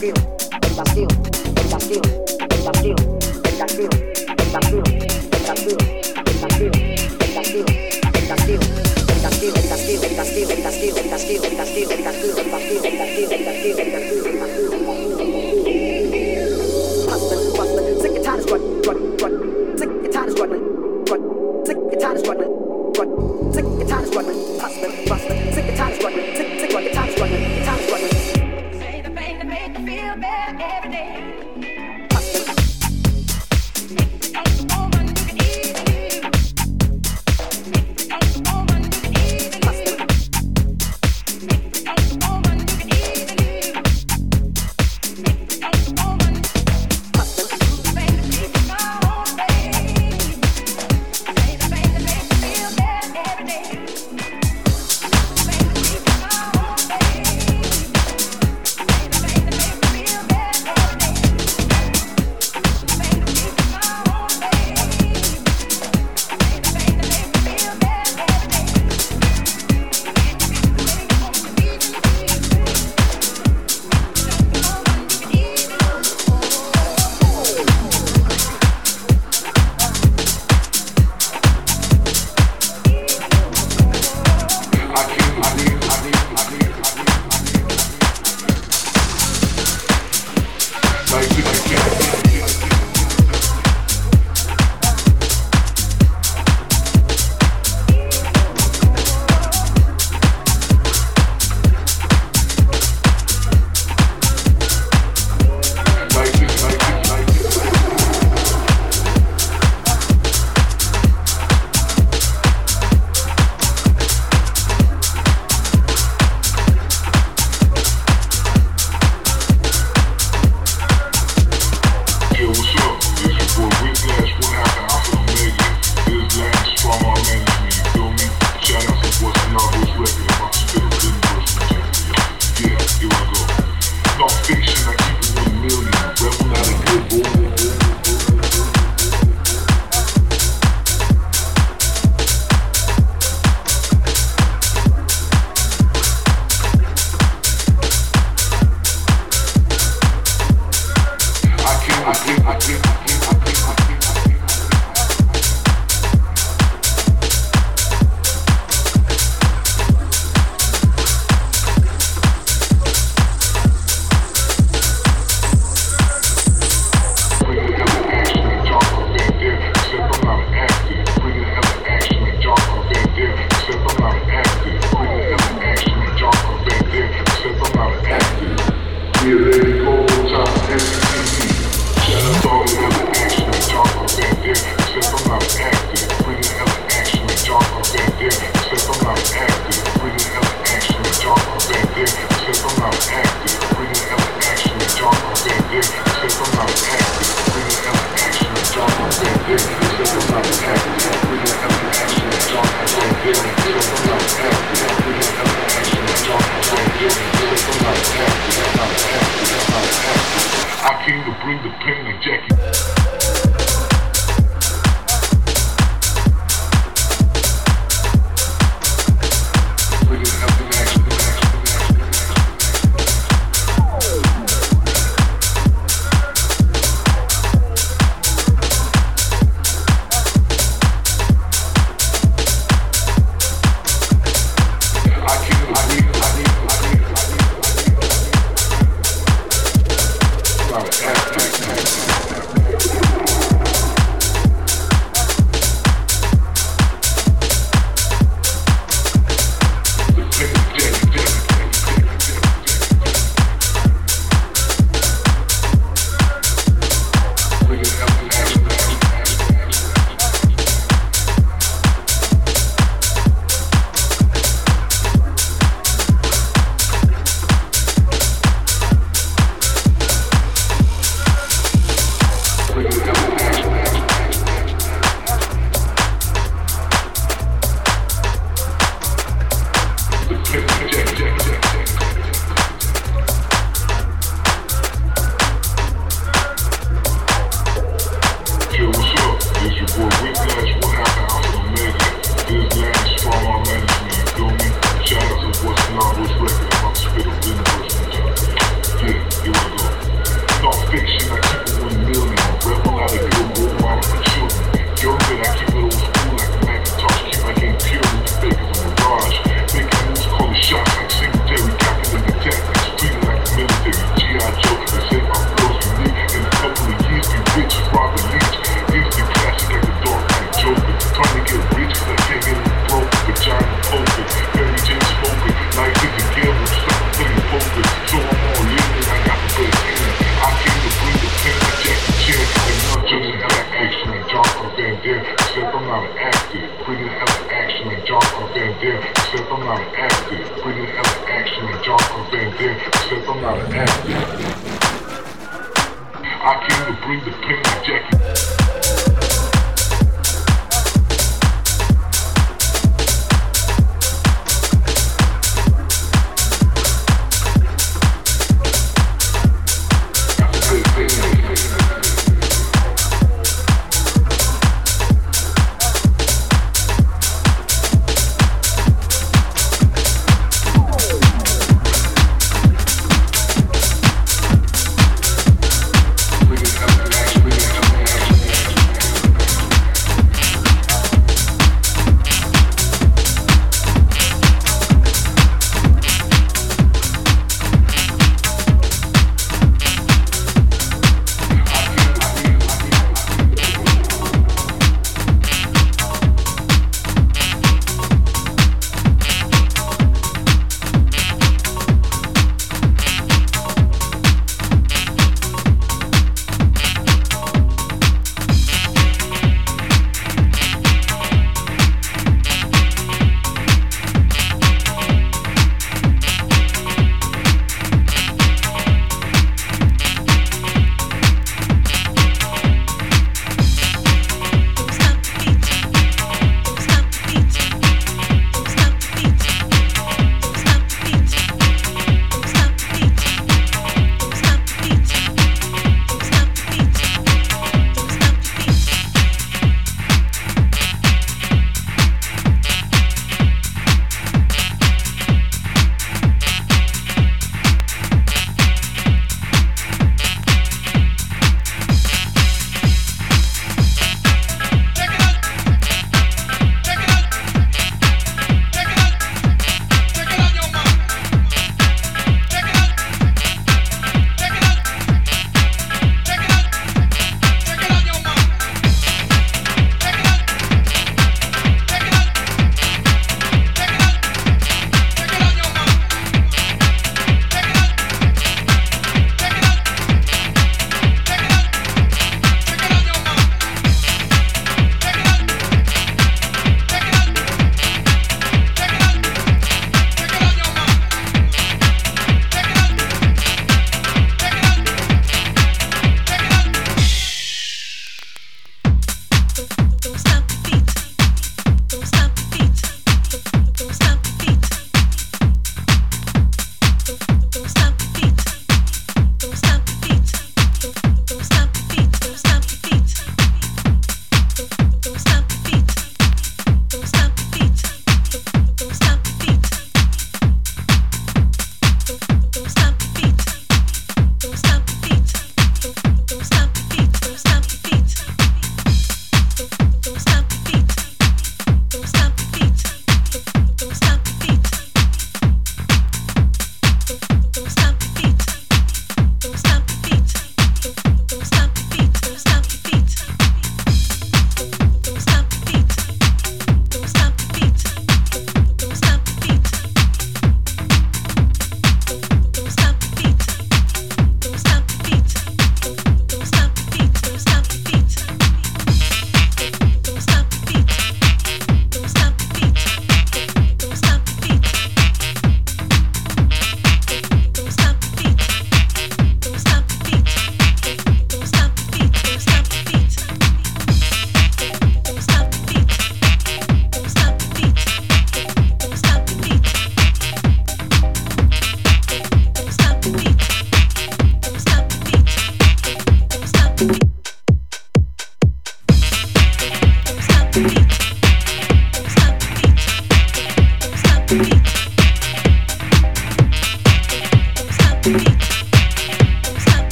vacío, el vacío, el vacío, el vacío, el vacío, el vacío, el vacío, el vacío, el vacío, el vacío, el vacío, el vacío, el vacío, el vacío, el vacío, el vacío, el vacío, el vacío.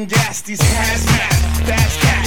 Laughing gas, these hazmat, fast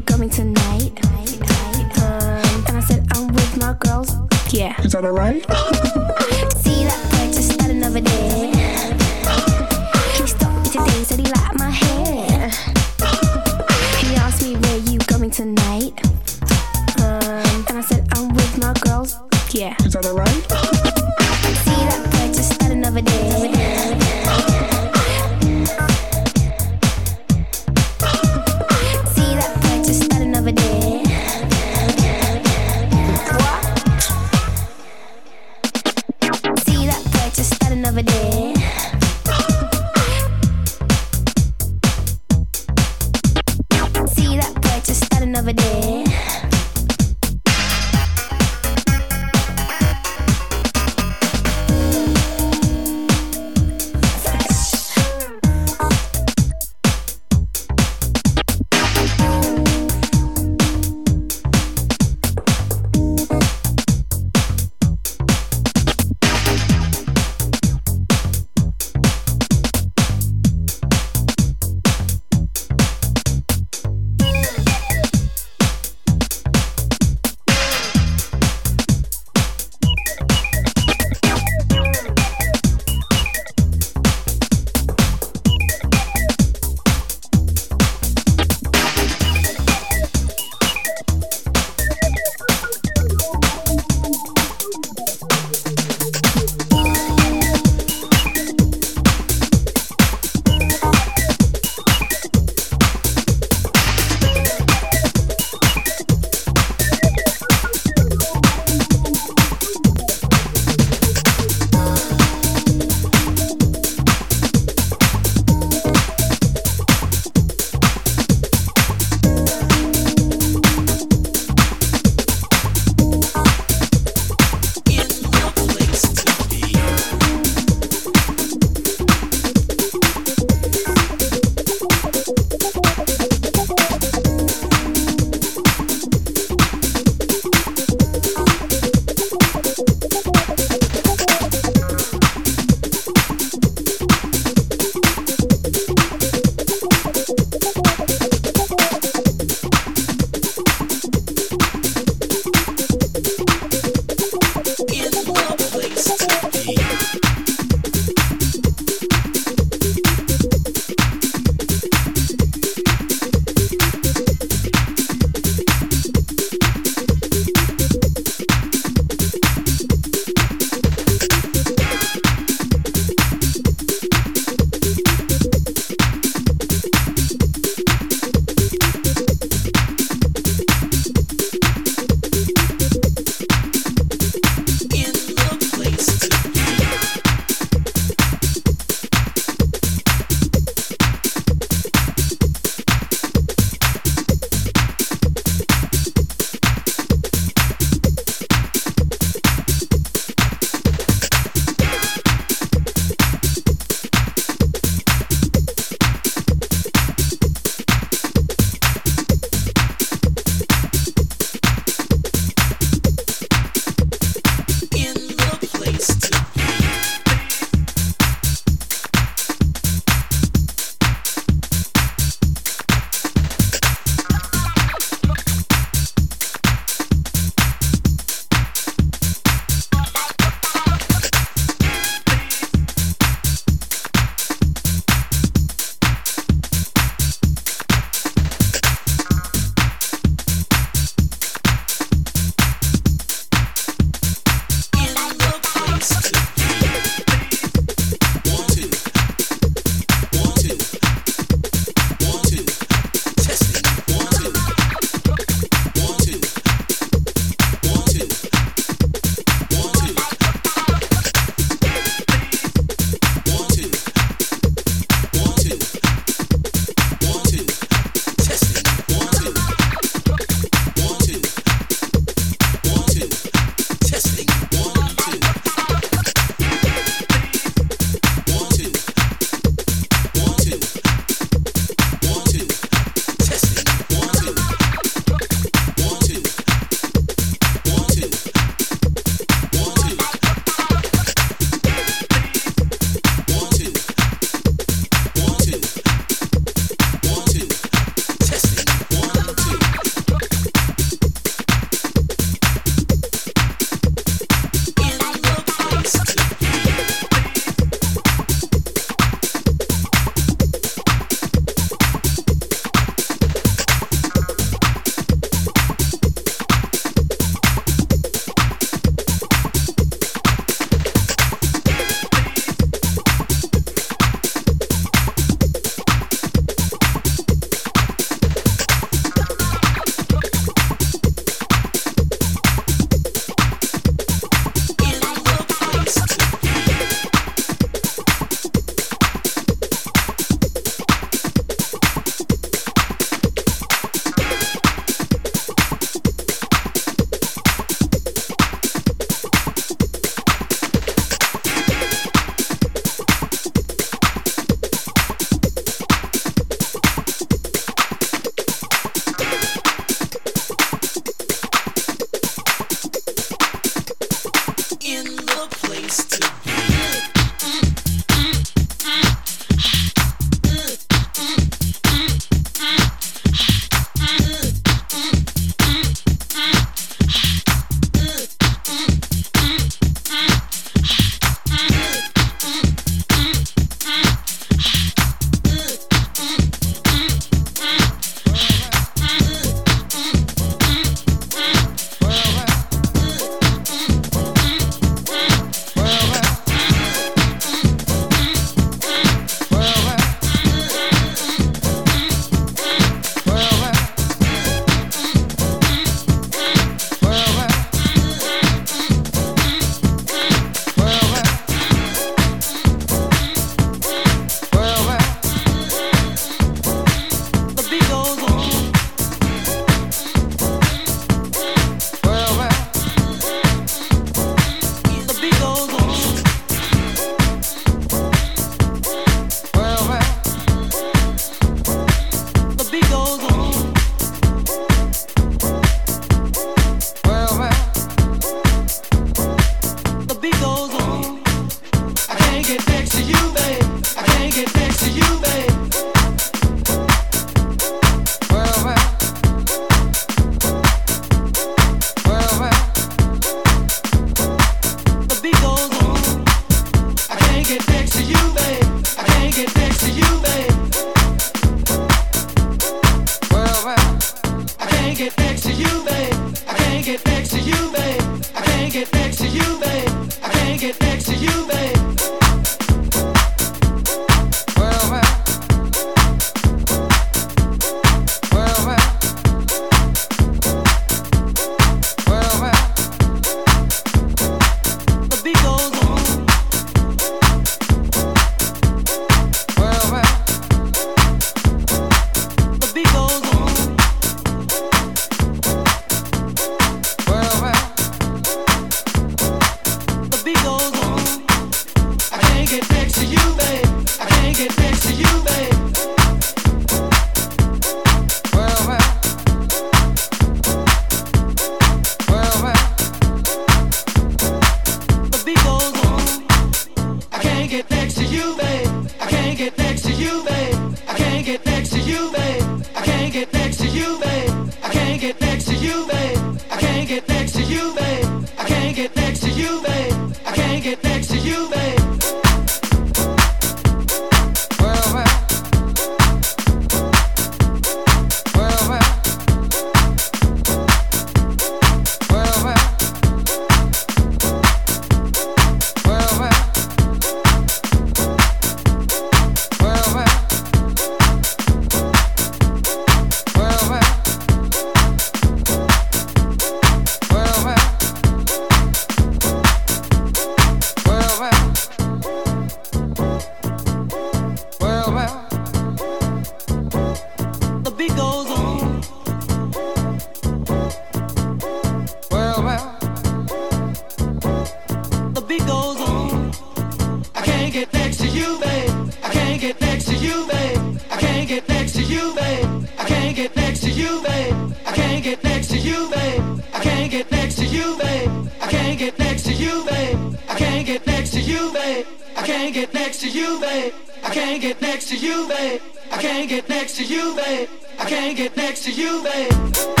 can't get next to you, babe.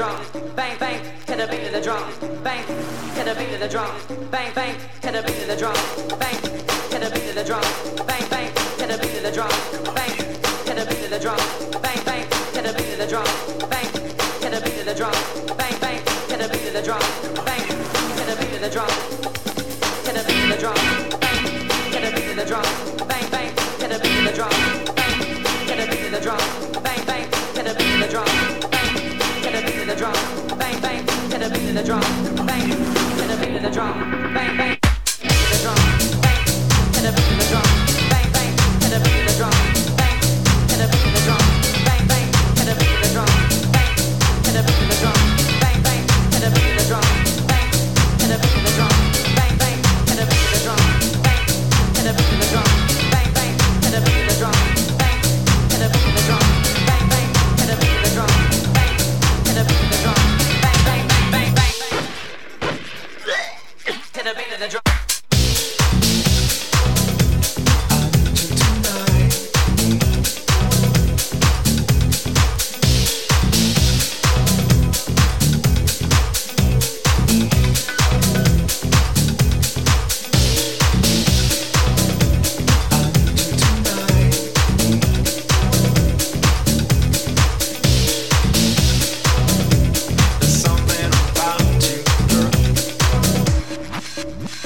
drum, bang bang, to the beat of the drum, bang, to the beat of the drum, bang bang.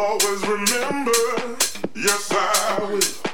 always remember. Yes, I will.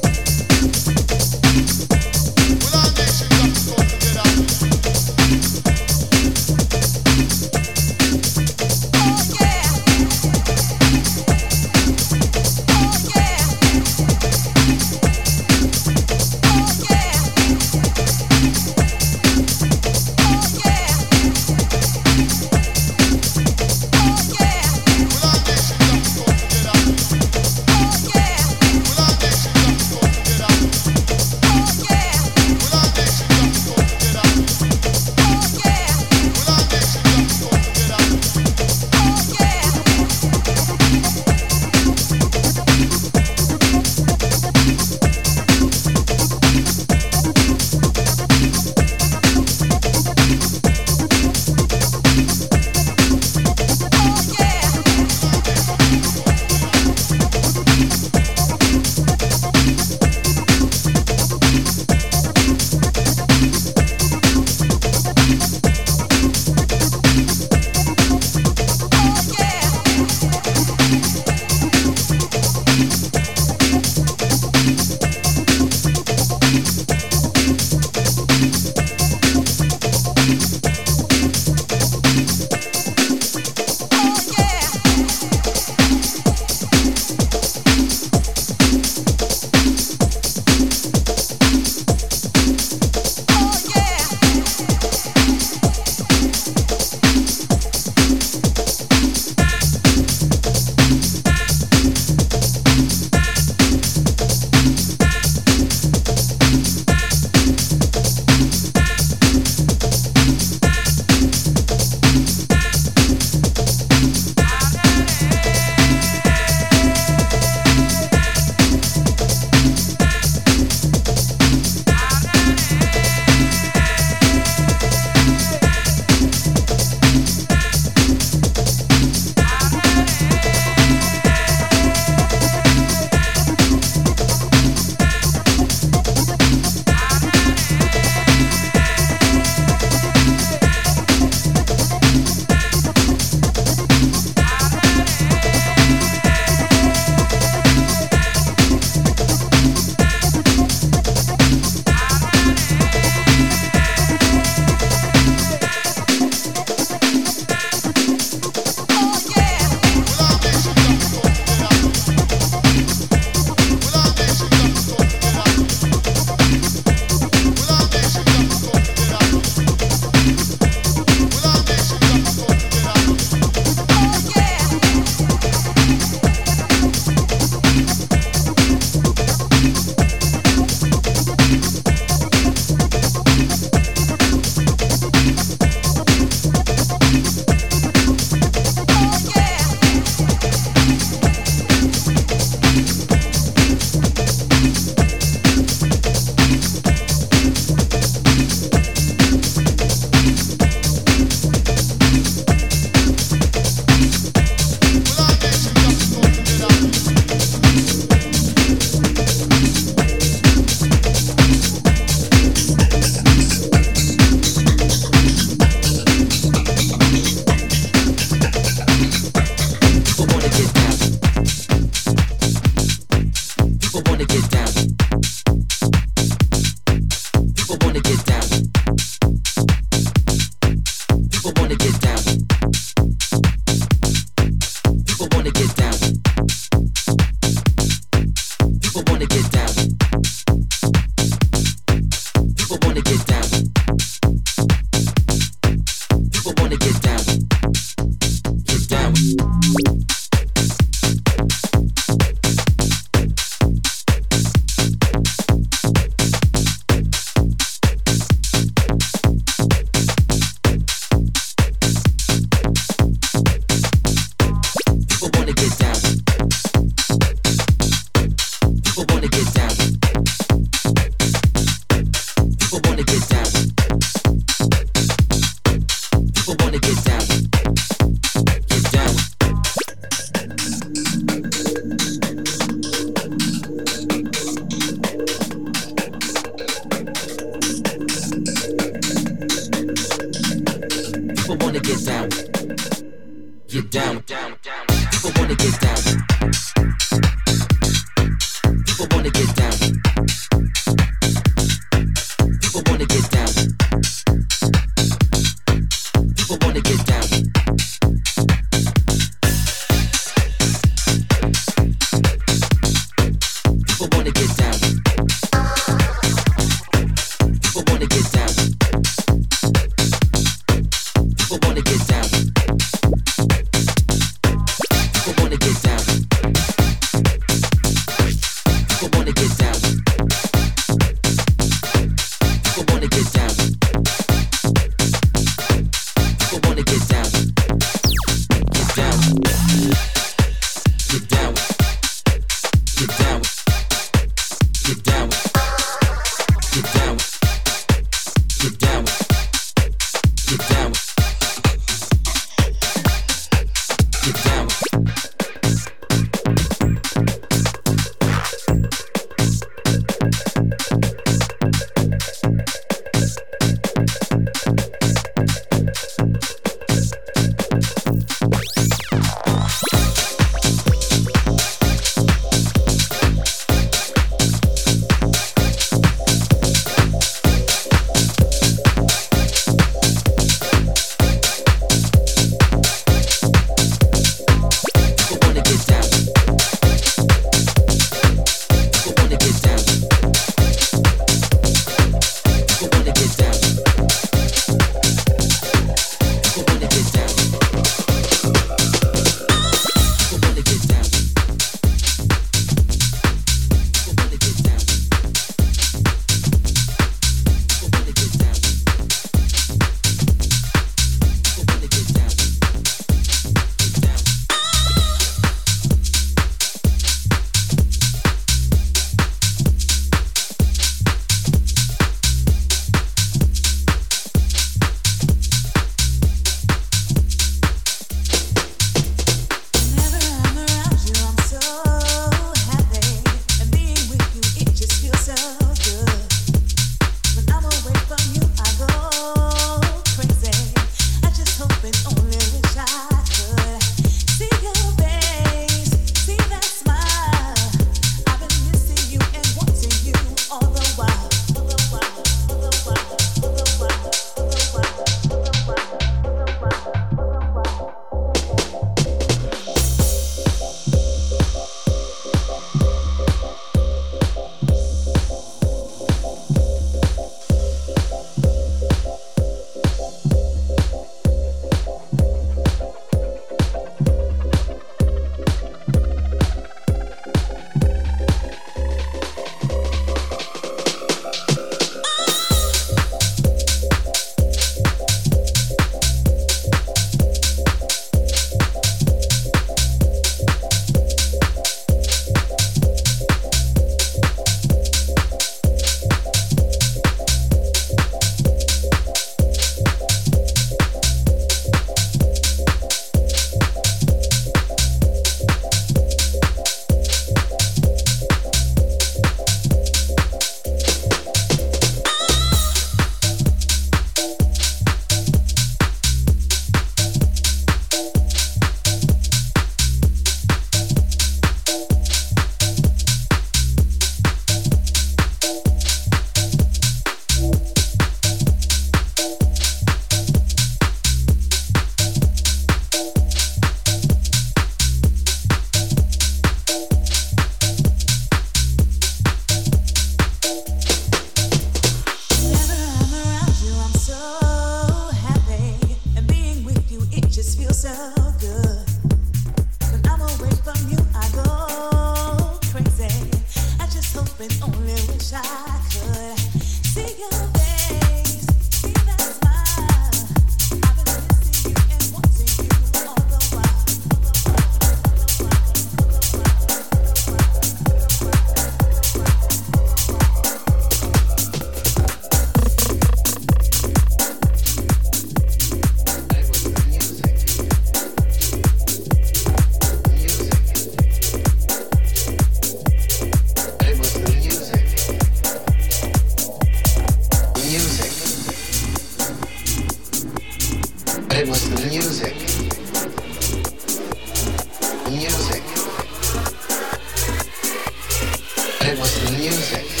It was the music.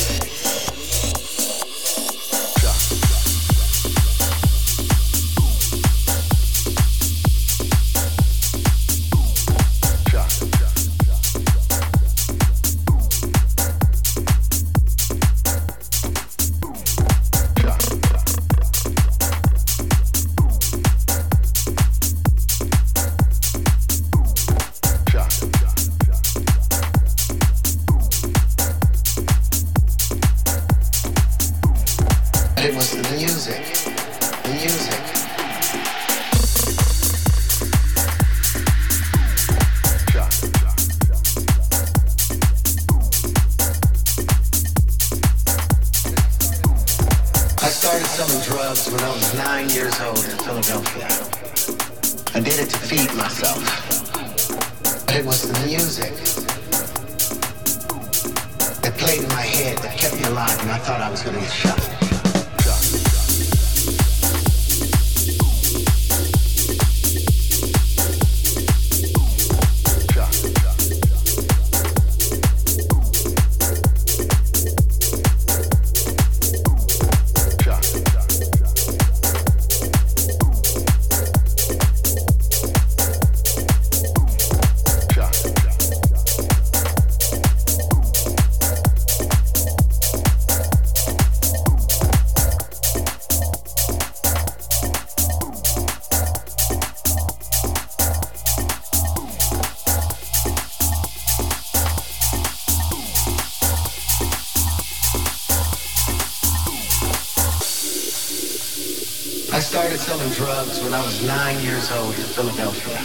When I was nine years old in Philadelphia.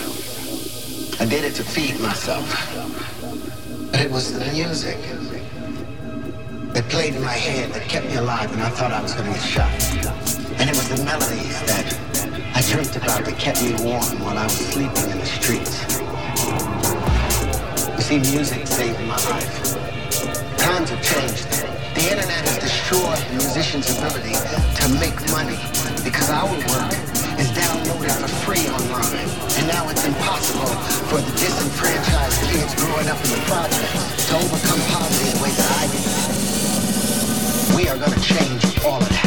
I did it to feed myself. But it was the music that played in my head that kept me alive and I thought I was going to get shot. And it was the melodies that I dreamt about that kept me warm while I was sleeping in the streets. You see, music saved my life. Times have changed. The internet has destroyed musicians' ability to make money because our work downloaded for free online. And now it's impossible for the disenfranchised kids growing up in the projects to overcome poverty the way that I did. We are going to change all of that.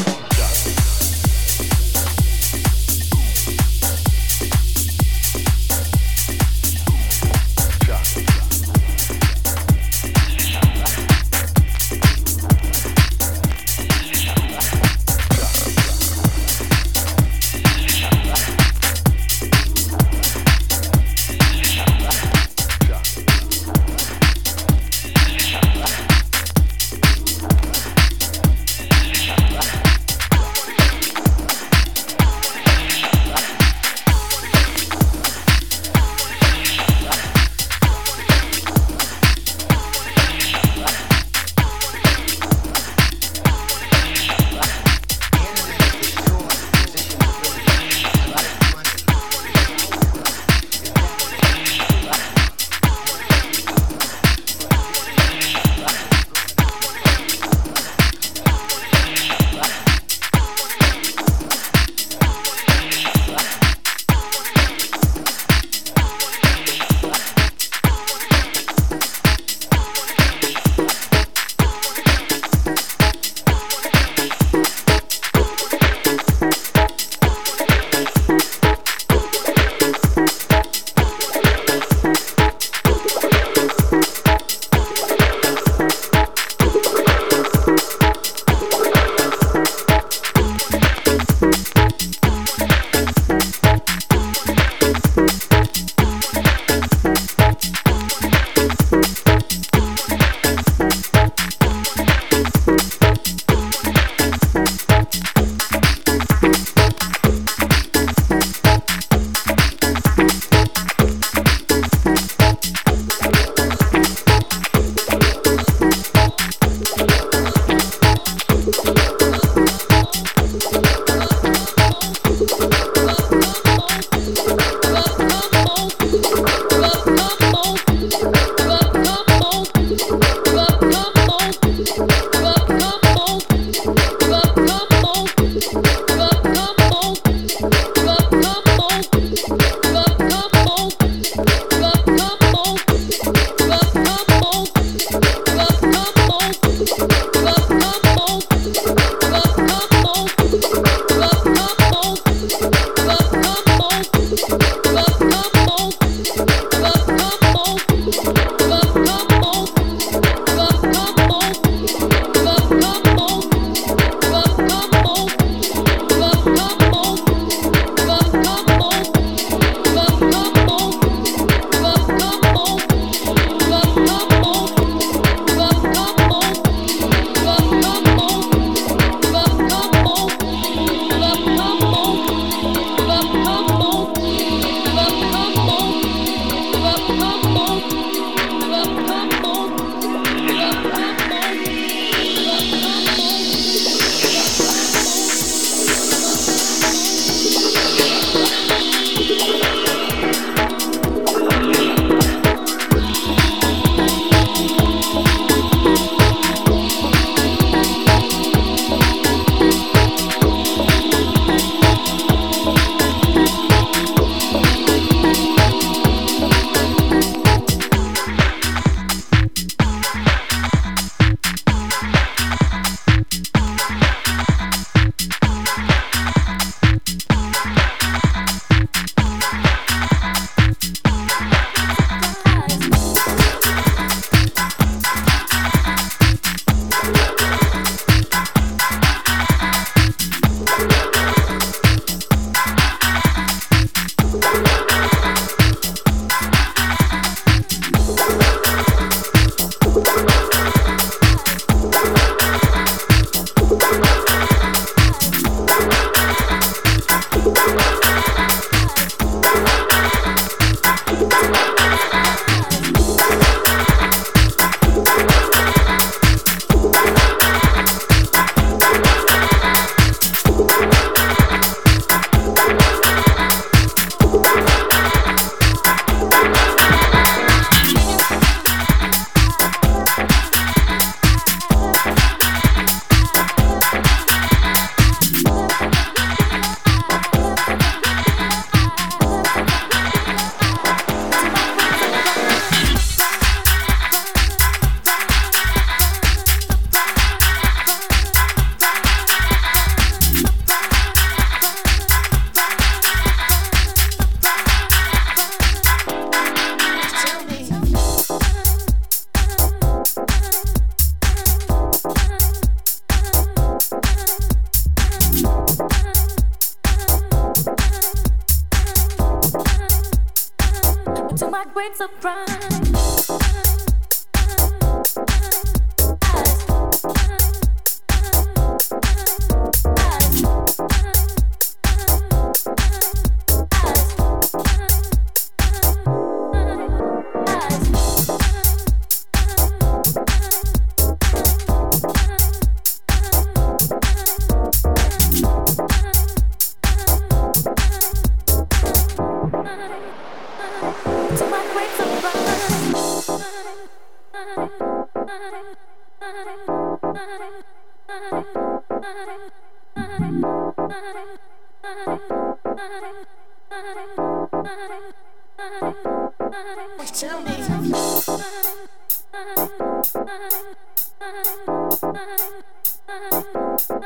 To